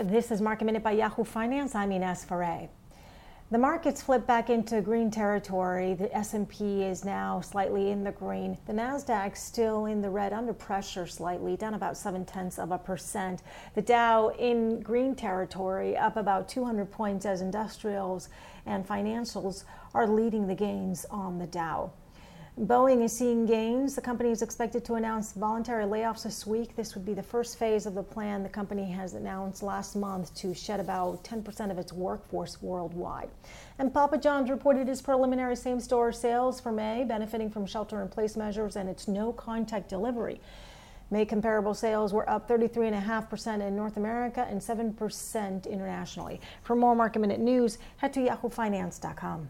This is Market Minute by Yahoo Finance. I'm Ines Ferre. The markets flip back into green territory. The S&P is now slightly in the green. The Nasdaq still in the red, under pressure slightly, down about seven tenths of a percent. The Dow in green territory, up about 200 points as industrials and financials are leading the gains on the Dow. Boeing is seeing gains. The company is expected to announce voluntary layoffs this week. This would be the first phase of the plan the company has announced last month to shed about 10% of its workforce worldwide. And Papa John's reported its preliminary same store sales for May, benefiting from shelter in place measures and its no contact delivery. May comparable sales were up 33.5% in North America and 7% internationally. For more market minute news, head to yahoofinance.com.